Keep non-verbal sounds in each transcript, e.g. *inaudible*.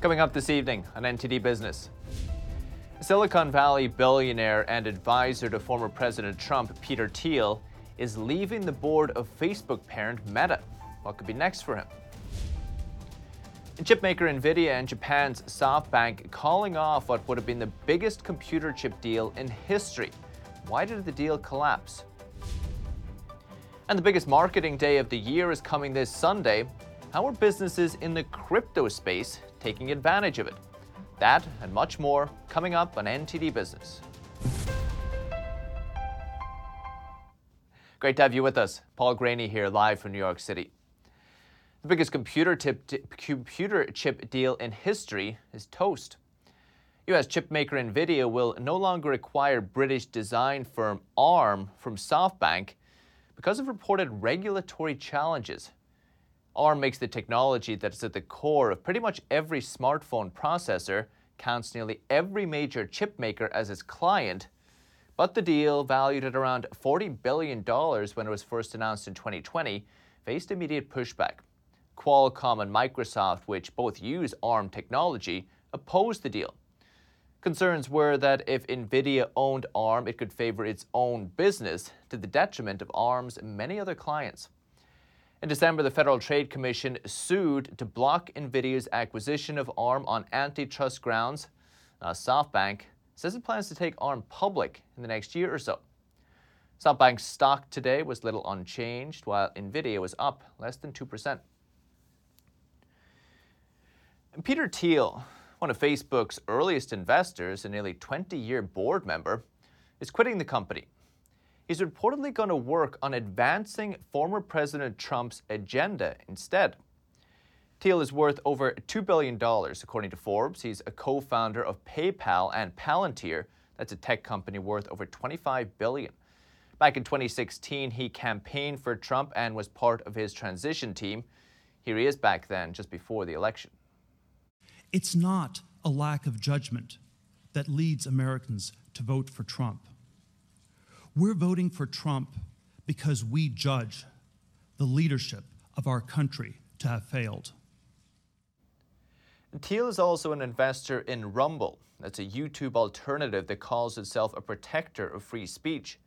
Coming up this evening on NTD Business. Silicon Valley billionaire and advisor to former President Trump, Peter Thiel, is leaving the board of Facebook parent Meta. What could be next for him? Chipmaker Nvidia and Japan's SoftBank calling off what would have been the biggest computer chip deal in history. Why did the deal collapse? And the biggest marketing day of the year is coming this Sunday. How are businesses in the crypto space taking advantage of it? That and much more coming up on NTD Business. Great to have you with us. Paul Greaney here, live from New York City. The biggest computer, tip, computer chip deal in history is Toast. US chipmaker Nvidia will no longer acquire British design firm ARM from SoftBank because of reported regulatory challenges. ARM makes the technology that is at the core of pretty much every smartphone processor, counts nearly every major chip maker as its client, but the deal, valued at around $40 billion when it was first announced in 2020, faced immediate pushback. Qualcomm and Microsoft, which both use ARM technology, opposed the deal. Concerns were that if Nvidia owned ARM, it could favor its own business to the detriment of ARM's many other clients. In December, the Federal Trade Commission sued to block Nvidia's acquisition of ARM on antitrust grounds. Now, SoftBank says it plans to take ARM public in the next year or so. SoftBank's stock today was little unchanged, while Nvidia was up less than 2%. And Peter Thiel, one of Facebook's earliest investors and nearly 20 year board member, is quitting the company. He's reportedly going to work on advancing former President Trump's agenda instead. Thiel is worth over $2 billion, according to Forbes. He's a co founder of PayPal and Palantir. That's a tech company worth over 25 billion. Back in 2016, he campaigned for Trump and was part of his transition team. Here he is back then, just before the election. It's not a lack of judgment that leads Americans to vote for Trump. We're voting for Trump because we judge the leadership of our country to have failed. Thiel is also an investor in Rumble. That's a YouTube alternative that calls itself a protector of free speech.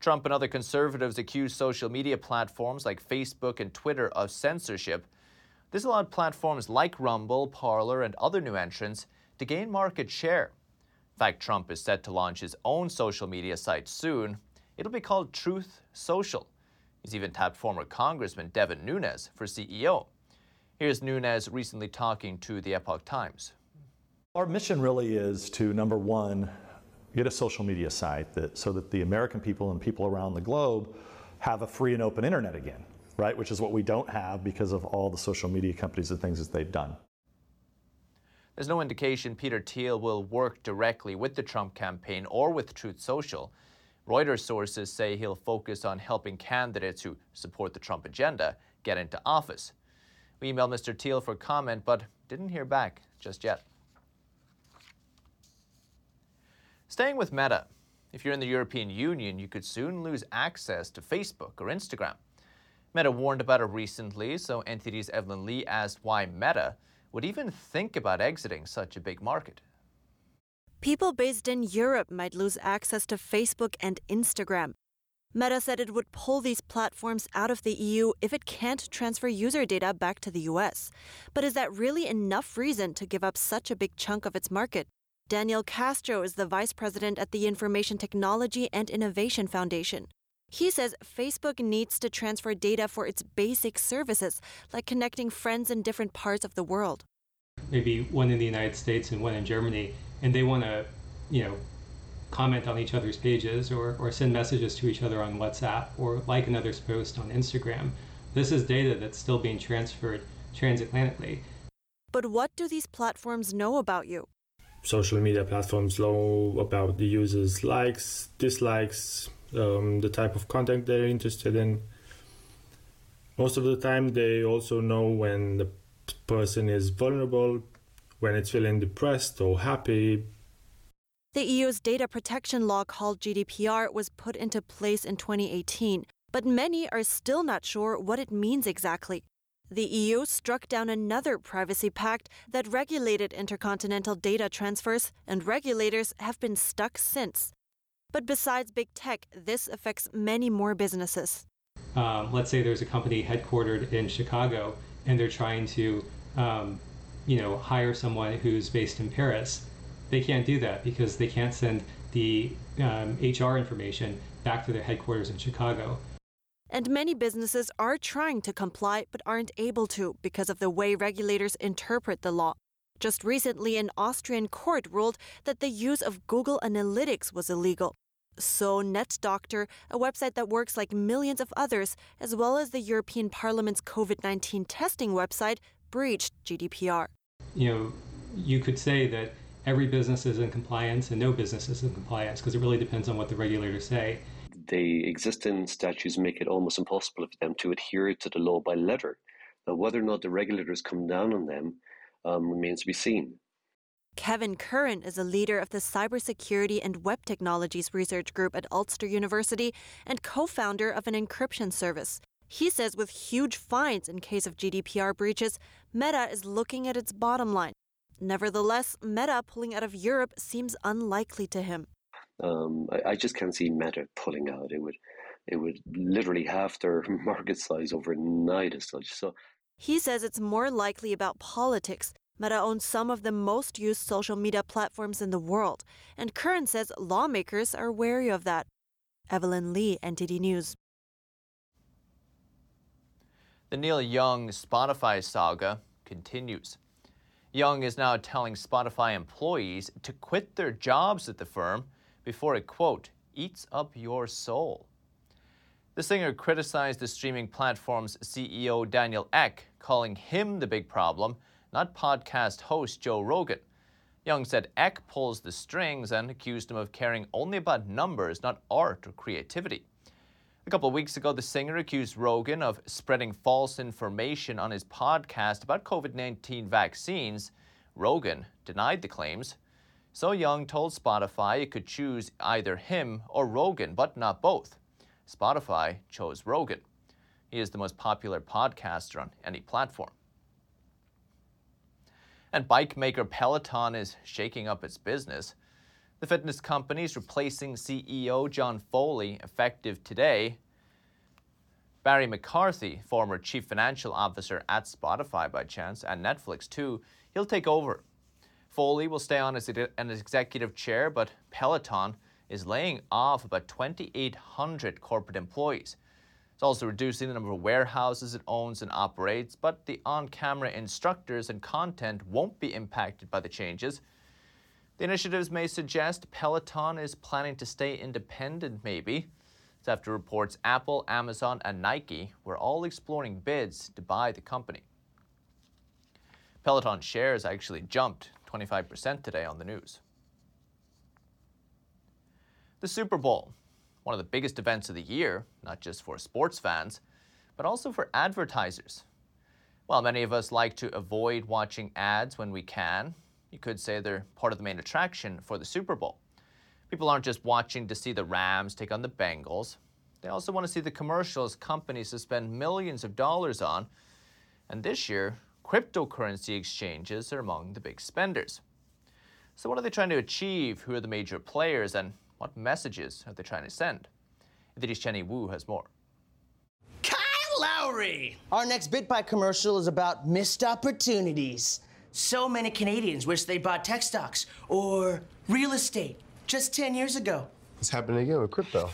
Trump and other conservatives accuse social media platforms like Facebook and Twitter of censorship this allowed platforms like Rumble, Parler, and other new entrants to gain market share. In fact, Trump is set to launch his own social media site soon. It'll be called Truth Social. He's even tapped former Congressman Devin Nunes for CEO. Here's Nunes recently talking to the Epoch Times. Our mission really is to number one, get a social media site that so that the American people and people around the globe have a free and open internet again right? Which is what we don't have because of all the social media companies and things that they've done. There's no indication Peter Thiel will work directly with the Trump campaign or with Truth Social. Reuters sources say he'll focus on helping candidates who support the Trump agenda get into office. We emailed Mr. Thiel for comment, but didn't hear back just yet. Staying with Meta, if you're in the European Union, you could soon lose access to Facebook or Instagram. Meta warned about it recently, so NTD's Evelyn Lee asked why Meta would even think about exiting such a big market. People based in Europe might lose access to Facebook and Instagram. Meta said it would pull these platforms out of the EU if it can't transfer user data back to the US. But is that really enough reason to give up such a big chunk of its market? Daniel Castro is the vice president at the Information Technology and Innovation Foundation. He says Facebook needs to transfer data for its basic services, like connecting friends in different parts of the world. Maybe one in the United States and one in Germany, and they want to, you know, comment on each other's pages or, or send messages to each other on WhatsApp or like another's post on Instagram. This is data that's still being transferred transatlantically. But what do these platforms know about you? Social media platforms know about the users' likes, dislikes, um, the type of content they're interested in. Most of the time, they also know when the person is vulnerable, when it's feeling depressed or happy. The EU's data protection law called GDPR was put into place in 2018, but many are still not sure what it means exactly. the EU struck down another privacy pact that regulated intercontinental data transfers, and regulators have been stuck since. But besides big tech, this affects many more businesses. Um, let's say there's a company headquartered in Chicago, and they're trying to, um, you know, hire someone who's based in Paris. They can't do that because they can't send the um, HR information back to their headquarters in Chicago. And many businesses are trying to comply but aren't able to because of the way regulators interpret the law. Just recently, an Austrian court ruled that the use of Google Analytics was illegal. So, NetDoctor, a website that works like millions of others, as well as the European Parliament's COVID 19 testing website, breached GDPR. You know, you could say that every business is in compliance and no business is in compliance because it really depends on what the regulators say the existing statutes make it almost impossible for them to adhere to the law by letter. Now, whether or not the regulators come down on them um, remains to be seen. Kevin Curran is a leader of the Cybersecurity and Web Technologies Research Group at Ulster University and co founder of an encryption service. He says with huge fines in case of GDPR breaches, Meta is looking at its bottom line. Nevertheless, Meta pulling out of Europe seems unlikely to him. Um, I, I, just can't see Meta pulling out. It would, it would literally half their *laughs* market size overnight as such. So he says it's more likely about politics. Meta owns some of the most used social media platforms in the world, and Curran says lawmakers are wary of that. Evelyn Lee, NTD News. The Neil Young Spotify saga continues. Young is now telling Spotify employees to quit their jobs at the firm before it, quote, eats up your soul. The singer criticized the streaming platform's CEO Daniel Ek, calling him the big problem, not podcast host Joe Rogan. Young said Ek pulls the strings and accused him of caring only about numbers, not art or creativity. A couple of weeks ago, the singer accused Rogan of spreading false information on his podcast about COVID 19 vaccines. Rogan denied the claims. So Young told Spotify it could choose either him or Rogan, but not both. Spotify chose Rogan. He is the most popular podcaster on any platform. And bike maker Peloton is shaking up its business. The fitness company is replacing CEO John Foley effective today. Barry McCarthy, former chief financial officer at Spotify by chance, and Netflix too, he'll take over Foley will stay on as an executive chair, but Peloton is laying off about 2,800 corporate employees. It's also reducing the number of warehouses it owns and operates, but the on camera instructors and content won't be impacted by the changes. The initiatives may suggest Peloton is planning to stay independent, maybe. It's after reports Apple, Amazon, and Nike were all exploring bids to buy the company. Peloton shares actually jumped 25% today on the news. The Super Bowl, one of the biggest events of the year, not just for sports fans, but also for advertisers. While many of us like to avoid watching ads when we can, you could say they're part of the main attraction for the Super Bowl. People aren't just watching to see the Rams take on the Bengals. They also want to see the commercials companies spent millions of dollars on. And this year, Cryptocurrency exchanges are among the big spenders. So, what are they trying to achieve? Who are the major players? And what messages are they trying to send? Idris Chenny Wu has more. Kyle Lowry! Our next BitBuy commercial is about missed opportunities. So many Canadians wish they bought tech stocks or real estate just 10 years ago. It's happening again with crypto.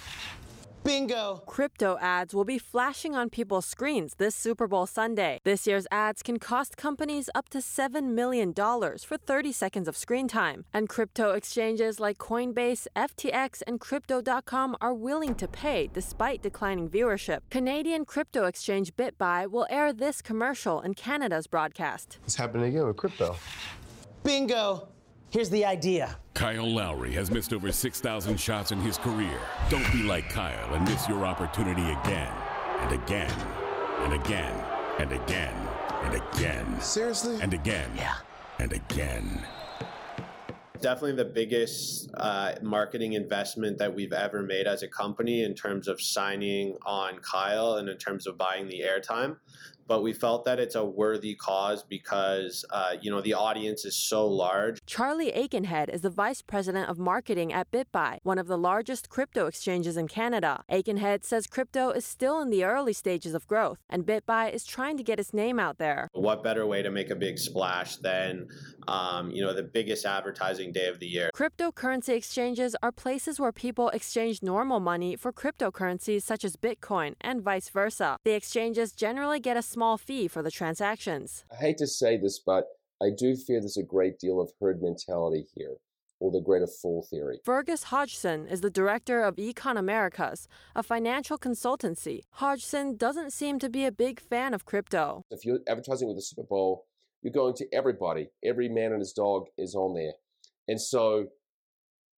Bingo! Crypto ads will be flashing on people's screens this Super Bowl Sunday. This year's ads can cost companies up to $7 million for 30 seconds of screen time. And crypto exchanges like Coinbase, FTX, and Crypto.com are willing to pay despite declining viewership. Canadian crypto exchange BitBuy will air this commercial in Canada's broadcast. It's happening again with crypto. Bingo! Here's the idea. Kyle Lowry has missed over 6,000 shots in his career. Don't be like Kyle and miss your opportunity again and again and again and again and again. Seriously? And again. Yeah. And again. Definitely the biggest uh, marketing investment that we've ever made as a company in terms of signing on Kyle and in terms of buying the airtime. But we felt that it's a worthy cause because uh, you know the audience is so large. Charlie Aikenhead is the vice president of marketing at BitBuy, one of the largest crypto exchanges in Canada. Aikenhead says crypto is still in the early stages of growth, and BitBuy is trying to get its name out there. What better way to make a big splash than um, you know the biggest advertising day of the year? Cryptocurrency exchanges are places where people exchange normal money for cryptocurrencies such as Bitcoin and vice versa. The exchanges generally get a small fee for the transactions. I hate to say this, but I do fear there's a great deal of herd mentality here, or the greater fool theory. Fergus Hodgson is the director of Econ Americas, a financial consultancy. Hodgson doesn't seem to be a big fan of crypto. If you're advertising with the Super Bowl, you're going to everybody. Every man and his dog is on there. And so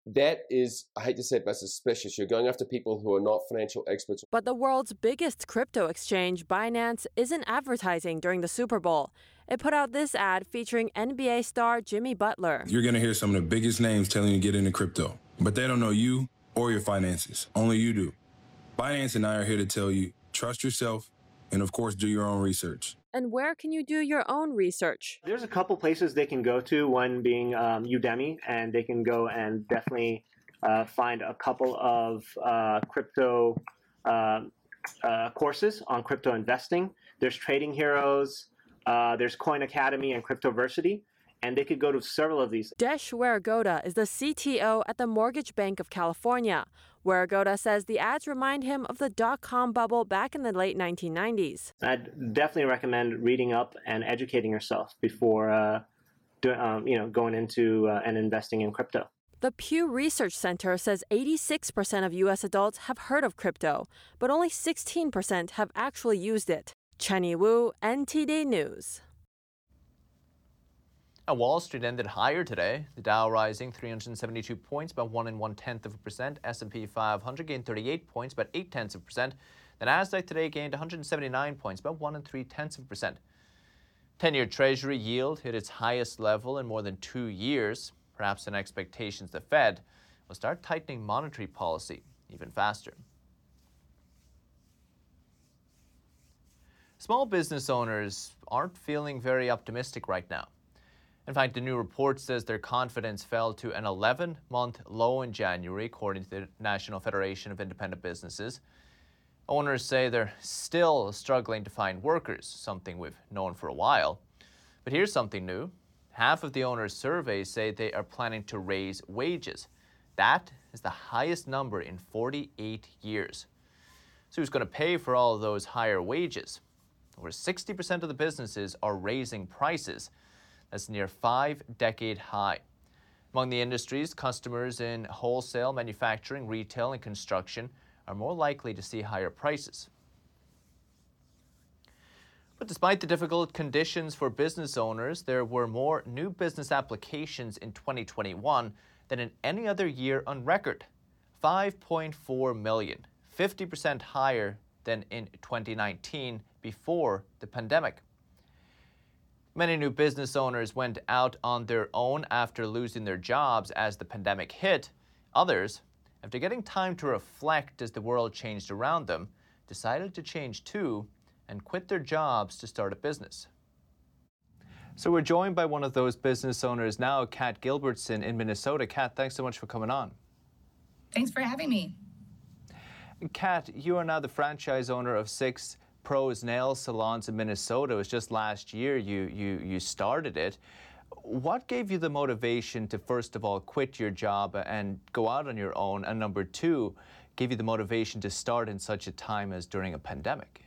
that is, I hate to say it, but suspicious. You're going after people who are not financial experts. But the world's biggest crypto exchange, Binance, isn't advertising during the Super Bowl. It put out this ad featuring NBA star Jimmy Butler. You're going to hear some of the biggest names telling you to get into crypto, but they don't know you or your finances. Only you do. Binance and I are here to tell you trust yourself and, of course, do your own research. And where can you do your own research? There's a couple places they can go to, one being um, Udemy, and they can go and definitely uh, find a couple of uh, crypto uh, uh courses on crypto investing. There's Trading Heroes, uh, there's Coin Academy and Cryptoversity and they could go to several of these. Desh Weeragoda is the CTO at the Mortgage Bank of California. Weeragoda says the ads remind him of the dot com bubble back in the late 1990s. I'd definitely recommend reading up and educating yourself before uh, do, um, you know, going into uh, and investing in crypto. The Pew Research Center says 86% of U.S. adults have heard of crypto, but only 16% have actually used it. Chenny Wu, NTD News. Wall Street ended higher today. The Dow rising 372 points, about one and one tenth of a percent. S&P 500 gained 38 points, about eight tenths of a percent. The Nasdaq today gained 179 points, about one and three tenths of a percent. 10-year Treasury yield hit its highest level in more than two years, perhaps in expectations the Fed will start tightening monetary policy even faster. Small business owners aren't feeling very optimistic right now. In fact, the new report says their confidence fell to an 11 month low in January, according to the National Federation of Independent Businesses. Owners say they're still struggling to find workers, something we've known for a while. But here's something new half of the owners surveyed say they are planning to raise wages. That is the highest number in 48 years. So, who's going to pay for all of those higher wages? Over 60% of the businesses are raising prices. That's near five decade high. Among the industries, customers in wholesale, manufacturing, retail, and construction are more likely to see higher prices. But despite the difficult conditions for business owners, there were more new business applications in 2021 than in any other year on record 5.4 million, 50% higher than in 2019 before the pandemic. Many new business owners went out on their own after losing their jobs as the pandemic hit. Others, after getting time to reflect as the world changed around them, decided to change too and quit their jobs to start a business. So we're joined by one of those business owners now, Kat Gilbertson in Minnesota. Kat, thanks so much for coming on. Thanks for having me. Kat, you are now the franchise owner of six Pros Nail Salons in Minnesota. It was just last year you, you, you started it. What gave you the motivation to, first of all, quit your job and go out on your own? And number two, gave you the motivation to start in such a time as during a pandemic?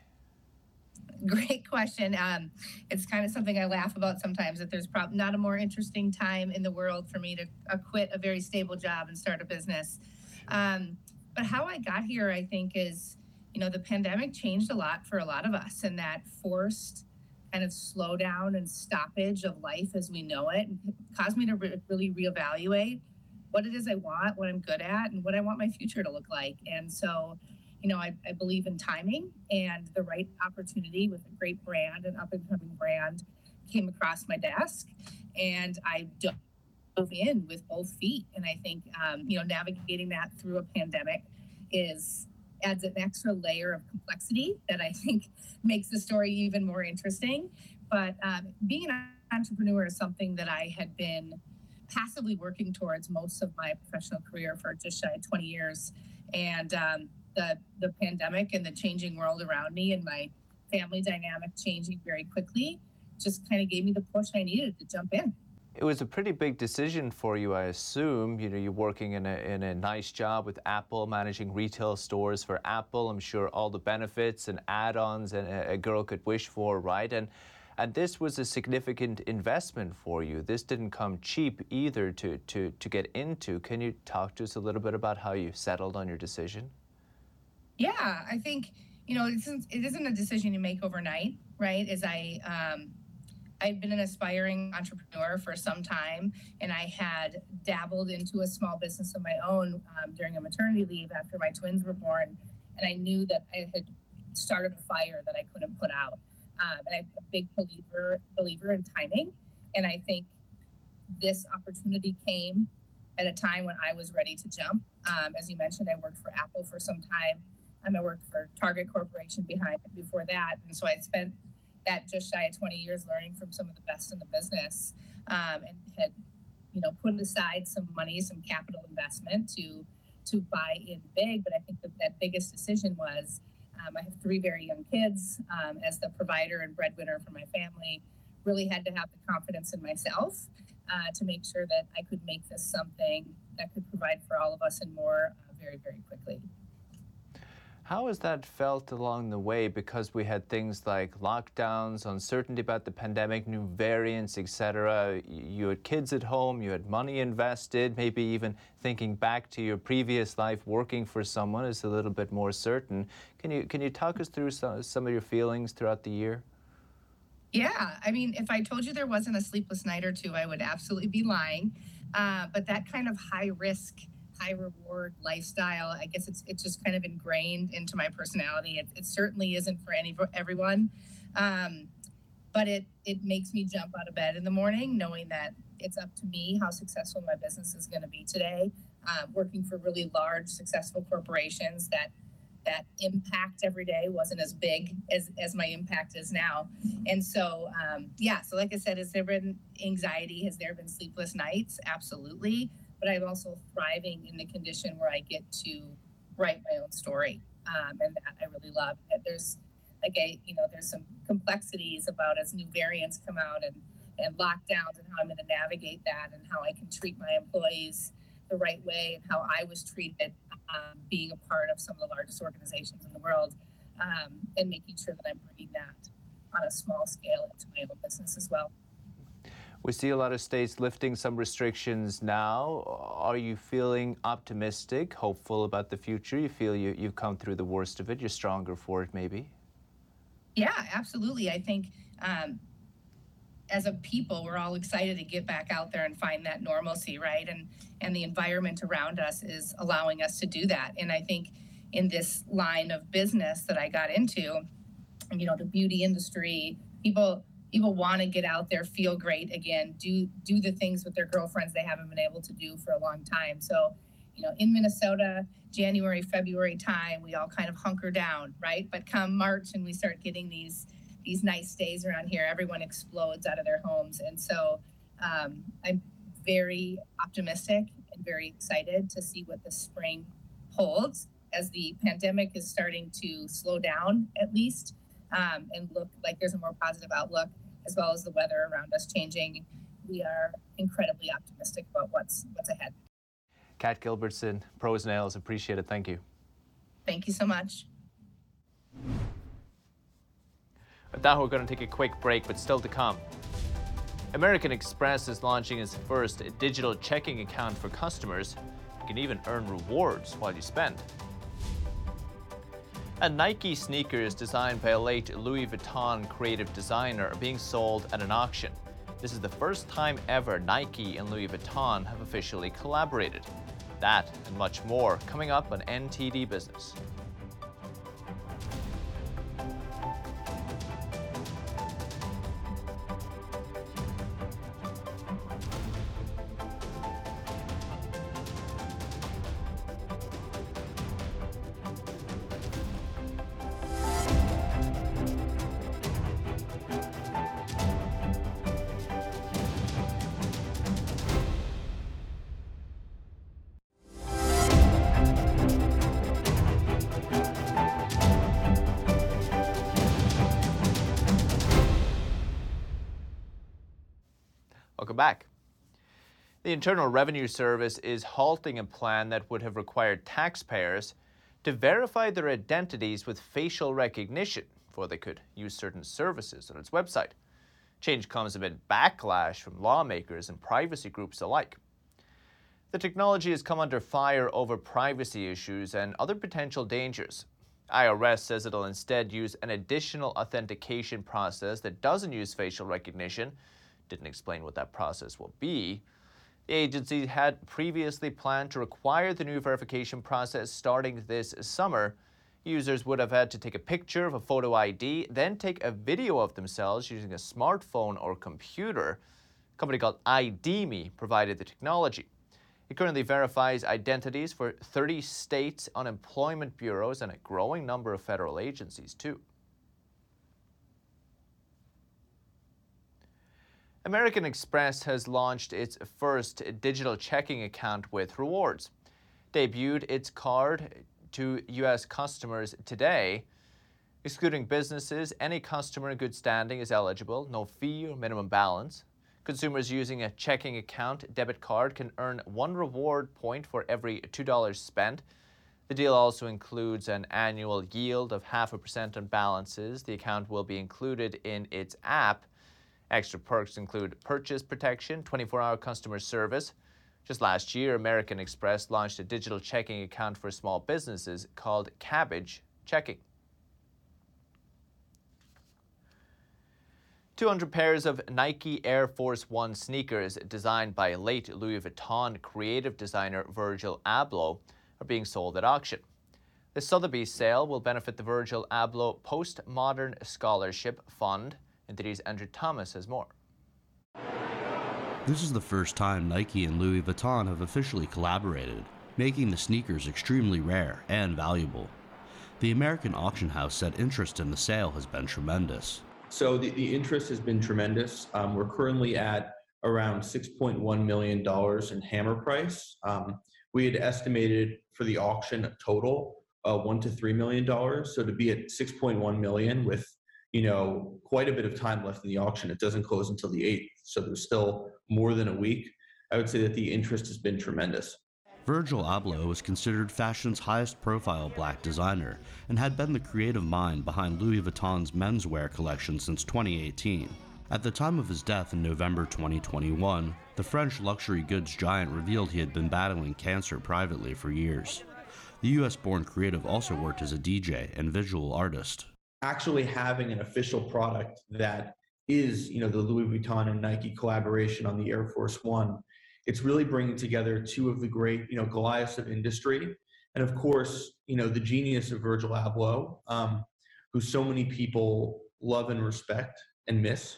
Great question. Um, it's kind of something I laugh about sometimes that there's not a more interesting time in the world for me to uh, quit a very stable job and start a business. Um, but how I got here, I think, is you know, the pandemic changed a lot for a lot of us, and that forced kind of slowdown and stoppage of life as we know it caused me to re- really reevaluate what it is I want, what I'm good at, and what I want my future to look like. And so, you know, I, I believe in timing and the right opportunity with a great brand, an up and coming brand, came across my desk, and I dove in with both feet. And I think, um, you know, navigating that through a pandemic is adds an extra layer of complexity that I think *laughs* makes the story even more interesting. But um, being an entrepreneur is something that I had been passively working towards most of my professional career for just shy of 20 years. And um, the, the pandemic and the changing world around me and my family dynamic changing very quickly just kind of gave me the push I needed to jump in. It was a pretty big decision for you, I assume. You know, you're working in a, in a nice job with Apple, managing retail stores for Apple. I'm sure all the benefits and add-ons a, a girl could wish for, right? And and this was a significant investment for you. This didn't come cheap either to, to, to get into. Can you talk to us a little bit about how you settled on your decision? Yeah, I think, you know, it isn't, it isn't a decision you make overnight, right? As I, um, I'd been an aspiring entrepreneur for some time, and I had dabbled into a small business of my own um, during a maternity leave after my twins were born, and I knew that I had started a fire that I couldn't put out. Um, and I'm a big believer believer in timing, and I think this opportunity came at a time when I was ready to jump. Um, as you mentioned, I worked for Apple for some time. Um, I worked for Target Corporation behind before that, and so I spent that just shy of 20 years learning from some of the best in the business um, and had you know put aside some money some capital investment to to buy in big. But i think that that biggest decision was um, i have three very young kids um, as the provider and breadwinner for my family. Really had to have the confidence in myself uh, to make sure that i could make this something that could provide for all of us and more uh, very very quickly how has that felt along the way? Because we had things like lockdowns, uncertainty about the pandemic, new variants, etc. You had kids at home, you had money invested, maybe even thinking back to your previous life working for someone is a little bit more certain. Can you can you talk us through some, some of your feelings throughout the year? Yeah, I mean, if I told you there wasn't a sleepless night or two, I would absolutely be lying. Uh, but that kind of high risk high reward lifestyle. I guess it's it's just kind of ingrained into my personality. It, it certainly isn't for any everyone, um, but it it makes me jump out of bed in the morning knowing that it's up to me how successful my business is going to be today. Uh, working for really large, successful corporations that that impact every day wasn't as big as as my impact is now and so um, yeah so like i said has there been anxiety has there been sleepless nights absolutely but I'm also thriving in the condition where I get to write my own story. Um, and that I really love. That There's like a, you know, there's some complexities about as new variants come out and, and lockdowns and how I'm going to navigate that and how I can treat my employees the right way and how I was treated um, being a part of some of the largest organizations in the world um, and making sure that I'm bringing that on a small scale into my own business as well. We see a lot of states lifting some restrictions now. Are you feeling optimistic, hopeful about the future? You feel you, you've come through the worst of it, you're stronger for it, maybe? Yeah, absolutely. I think um, as a people, we're all excited to get back out there and find that normalcy, right? And and the environment around us is allowing us to do that. And I think in this line of business that I got into, you know, the beauty industry, people people want to get out there, feel great again, do do the things with their girlfriends they haven't been able to do for a long time. So, you know, in Minnesota, January, February time, we all kind of hunker down, right? But come March and we start getting these these nice days around here, everyone explodes out of their homes, and so um, I'm very optimistic and very excited to see what the spring holds as the pandemic is starting to slow down at least um, and look like there's a more positive outlook as well as the weather around us changing, we are incredibly optimistic about what's what's ahead. Kat Gilbertson, Pros Nails, appreciate it. Thank you. Thank you so much. With that, we're going to take a quick break, but still to come. American Express is launching its first digital checking account for customers. You can even earn rewards while you spend. And Nike sneakers designed by a late Louis Vuitton creative designer being sold at an auction. This is the first time ever Nike and Louis Vuitton have officially collaborated. That and much more coming up on NTD Business. Welcome back. The Internal Revenue Service is halting a plan that would have required taxpayers to verify their identities with facial recognition before they could use certain services on its website. Change comes amid backlash from lawmakers and privacy groups alike. The technology has come under fire over privacy issues and other potential dangers. IRS says it'll instead use an additional authentication process that doesn't use facial recognition. Didn't explain what that process will be. The agency had previously planned to require the new verification process starting this summer. Users would have had to take a picture of a photo ID, then take a video of themselves using a smartphone or computer. A company called ID.me provided the technology. It currently verifies identities for 30 states unemployment bureaus and a growing number of federal agencies, too. American Express has launched its first digital checking account with rewards. Debuted its card to U.S. customers today. Excluding businesses, any customer in good standing is eligible, no fee or minimum balance. Consumers using a checking account debit card can earn one reward point for every $2 spent. The deal also includes an annual yield of half a percent on balances. The account will be included in its app Extra perks include purchase protection, 24 hour customer service. Just last year, American Express launched a digital checking account for small businesses called Kabbage Checking. 200 pairs of Nike Air Force One sneakers designed by late Louis Vuitton creative designer Virgil Abloh are being sold at auction. The Sotheby's sale will benefit the Virgil Abloh Postmodern Scholarship Fund and NTD's Andrew Thomas has more. This is the first time Nike and Louis Vuitton have officially collaborated, making the sneakers extremely rare and valuable. The American auction house said interest in the sale has been tremendous. So the, the interest has been tremendous. Um, we're currently at around $6.1 million in hammer price. Um, we had estimated for the auction total uh, one to three million dollars. So to be at 6.1 million with you know, quite a bit of time left in the auction. It doesn't close until the 8th, so there's still more than a week. I would say that the interest has been tremendous. Virgil Abloh was considered fashion's highest profile black designer and had been the creative mind behind Louis Vuitton's menswear collection since 2018. At the time of his death in November 2021, the French luxury goods giant revealed he had been battling cancer privately for years. The US born creative also worked as a DJ and visual artist actually having an official product that is, you know, the Louis Vuitton and Nike collaboration on the Air Force One, it's really bringing together two of the great, you know, Goliaths of industry, and of course, you know, the genius of Virgil Abloh, um, who so many people love and respect and miss.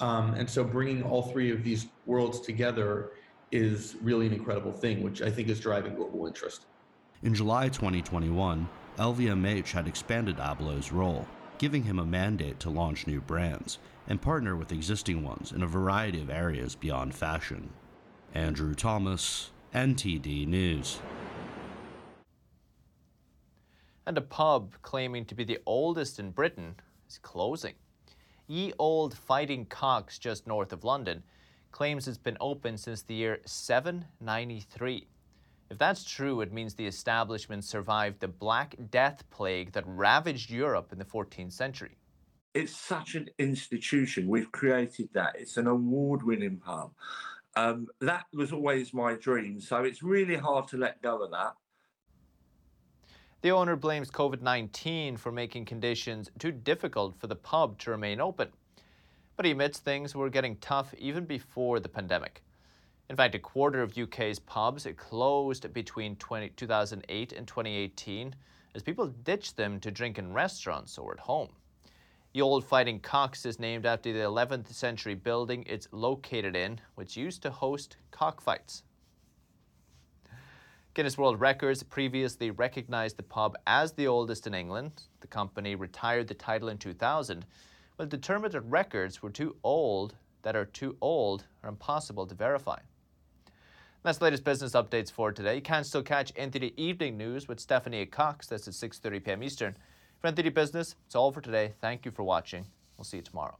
Um, and so, bringing all three of these worlds together is really an incredible thing, which I think is driving global interest. In July 2021, LVMH had expanded Abloh's role, giving him a mandate to launch new brands and partner with existing ones in a variety of areas beyond fashion. Andrew Thomas, NTD News. And a pub claiming to be the oldest in Britain is closing. Ye Olde Fighting Cocks, just north of London, claims it's been open since the year 793. If that's true, it means the establishment survived the Black Death plague that ravaged Europe in the 14th century. It's such an institution. We've created that. It's an award winning pub. Um, that was always my dream. So it's really hard to let go of that. The owner blames COVID 19 for making conditions too difficult for the pub to remain open. But he admits things were getting tough even before the pandemic. In fact, a quarter of UK's pubs closed between 20, 2008 and 2018 as people ditched them to drink in restaurants or at home. The Olde Fighting Cocks is named after the 11th century building it's located in, which used to host cockfights. Guinness World Records previously recognized the pub as the oldest in England. The company retired the title in 2000, but determined that records were too old that are too old or impossible to verify. That's the latest business updates for today. You can still catch NTD Evening News with Stephanie Cox. That's at 6.30 p.m. Eastern. For NTD Business, it's all for today. Thank you for watching. We'll see you tomorrow.